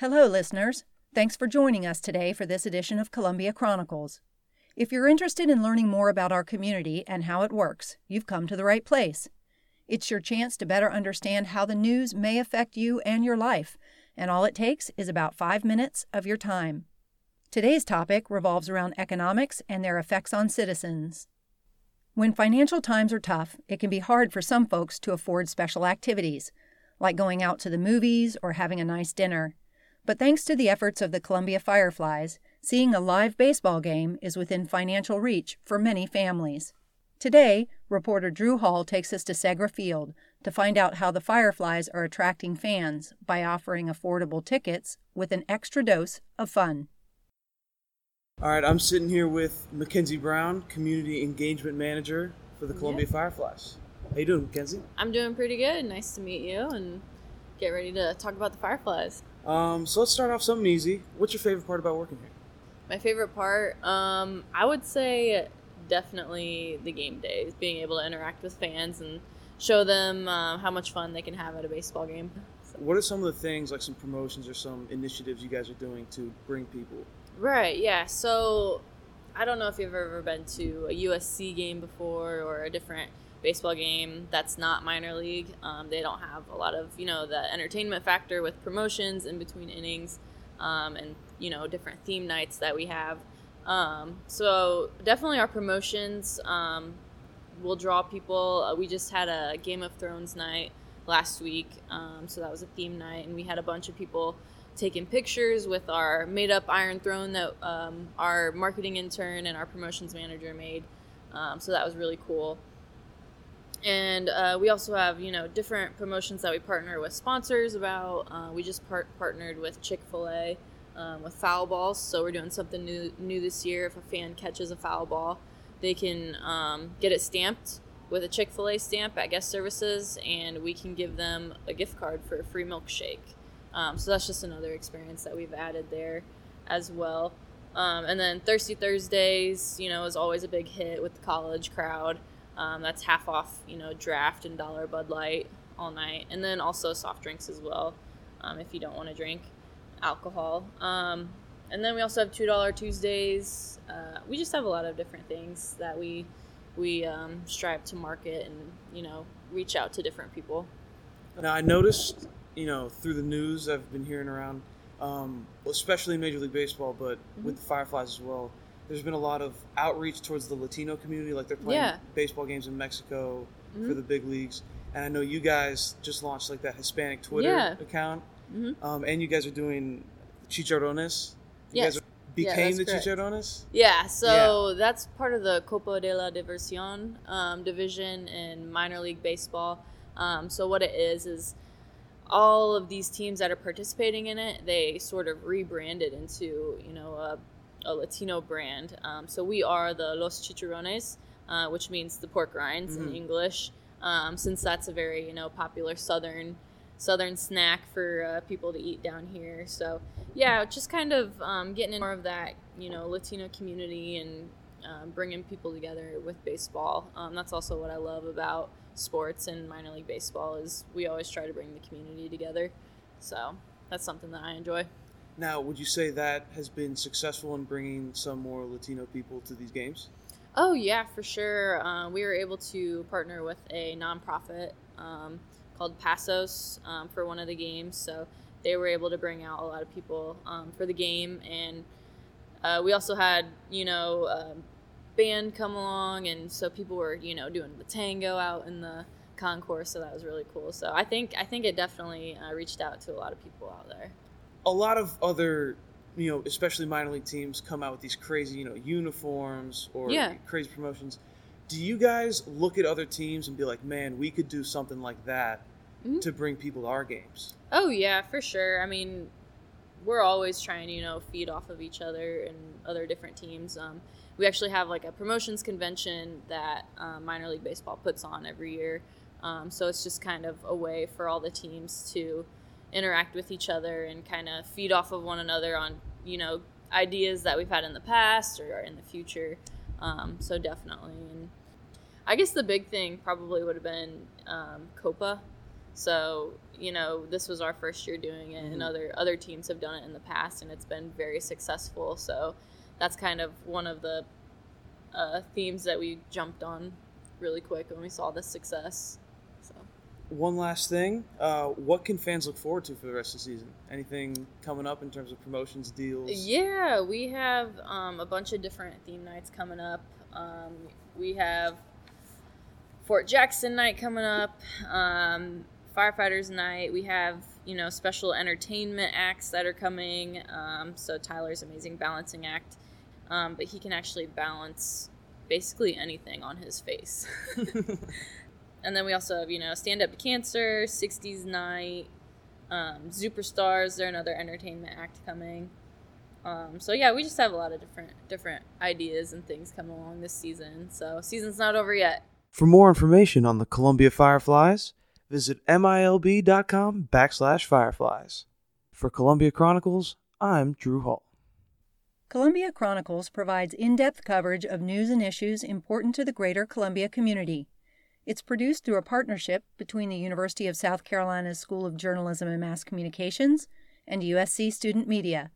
Hello, listeners. Thanks for joining us today for this edition of Columbia Chronicles. If you're interested in learning more about our community and how it works, you've come to the right place. It's your chance to better understand how the news may affect you and your life, and all it takes is about five minutes of your time. Today's topic revolves around economics and their effects on citizens. When financial times are tough, it can be hard for some folks to afford special activities, like going out to the movies or having a nice dinner. But thanks to the efforts of the Columbia Fireflies, seeing a live baseball game is within financial reach for many families. Today, reporter Drew Hall takes us to Segra Field to find out how the Fireflies are attracting fans by offering affordable tickets with an extra dose of fun. All right, I'm sitting here with Mackenzie Brown, Community Engagement Manager for the Columbia Yeah. Fireflies. How you doing, Mackenzie? I'm doing pretty good. Nice to meet you and get ready to talk about the Fireflies. Um, so let's start off something easy. What's your favorite part about working here? My favorite part, um, I would say definitely the game days, being able to interact with fans and show them uh, how much fun they can have at a baseball game. So- What are some of the things, like some promotions or some initiatives you guys are doing to bring people? Right, yeah. So I don't know if you've ever been to a USC game before or a different baseball game that's not minor league. Um, they don't have a lot of, you know, the entertainment factor with promotions in between innings um, and, you know, different theme nights that we have. Um, so definitely our promotions um, will draw people. Uh, we just had a Game of Thrones night last week. Um, so that was a theme night, and we had a bunch of people taking pictures with our made up Iron Throne that um, our marketing intern and our promotions manager made. So that was really cool. And uh, we also have, you know, different promotions that we partner with sponsors about. Uh, we just part- partnered with Chick fil A um, with foul balls. So we're doing something new, new this year. If a fan catches a foul ball, they can um, get it stamped with a Chick fil A stamp at guest services, and we can give them a gift card for a free milkshake. Um, so that's just another experience that we've added there as well. Um, and then Thirsty Thursdays, you know, is always a big hit with the college crowd. Um, that's half off, you know, draft and dollar Bud Light all night. And then also soft drinks as well, um, if you don't want to drink alcohol. Um, and then we also have $2 Tuesdays. Uh, we just have a lot of different things that we we um, strive to market and, you know, reach out to different people. Now, I noticed, you know, through the news I've been hearing around, um, especially Major League Baseball, but with the Fireflies as well, there's been a lot of outreach towards the Latino community. Like they're playing Yeah. baseball games in Mexico for Mhm. the big leagues. And I know you guys just launched like that Hispanic Twitter Yeah. account. Mhm. Um, and you guys are doing chicharrones. You Yes. guys are, became that's the correct. chicharrones? Yeah, so that's part of the Copa de la Diversión um, division in minor league baseball. Um, so what it is is all of these teams that are participating in it, they sort of rebranded into you know a, a Latino brand. Um, so we are the Los Chicharrones, uh, which means the pork rinds Mhm. in English, um, since that's a very you know popular southern southern snack for uh, people to eat down here. So yeah, just kind of um, getting in more of that, you know, Latino community and um, bringing people together with baseball. Um, that's also what I love about sports and minor league baseball is we always try to bring the community together. So that's something that I enjoy. Now, would you say that has been successful in bringing some more Latino people to these games? Oh yeah, for sure. Uh, we were able to partner with a nonprofit um, called Passos um, for one of the games, so they were able to bring out a lot of people um, for the game, and uh, we also had you know um, band come along, and so people were you know doing the tango out in the concourse, so that was really cool. So I think I think it definitely uh, reached out to a lot of people out there. A lot of other you know especially minor league teams come out with these crazy you know uniforms or Yeah. crazy promotions do you guys look at other teams and be like man we could do something like that Mhm. to bring people to our games Oh yeah, for sure. I mean, we're always trying to you know feed off of each other and other different teams. Um, we actually have like a promotions convention that um, minor league baseball puts on every year. Um, so it's just kind of a way for all the teams to interact with each other and kind of feed off of one another on you know ideas that we've had in the past or in the future. Um, so definitely, and I guess the big thing probably would have been um, Copa So you know, this was our first year doing it, mm-hmm. and other other teams have done it in the past, and it's been very successful. So that's kind of one of the uh, themes that we jumped on really quick when we saw the success. One last thing, uh, what can fans look forward to for the rest of the season? Anything coming up in terms of promotions, deals? Yeah, we have um, a bunch of different theme nights coming up. Um, we have Fort Jackson night coming up, um, firefighters night. We have you know special entertainment acts that are coming. Um, so Tyler's amazing balancing act, um, but he can actually balance basically anything on his face. and then we also have you know stand up to cancer, '60s night, um, Superstars. They're another entertainment act coming. Um, so yeah, we just have a lot of different different ideas and things coming along this season. So season's not over yet. For more information on the Columbia Fireflies, visit milb.com backslash fireflies. For Columbia Chronicles, I'm Drew Hall. Columbia Chronicles provides in depth coverage of news and issues important to the greater Columbia community. It's produced through a partnership between the University of South Carolina's School of Journalism and Mass Communications and USC Student Media.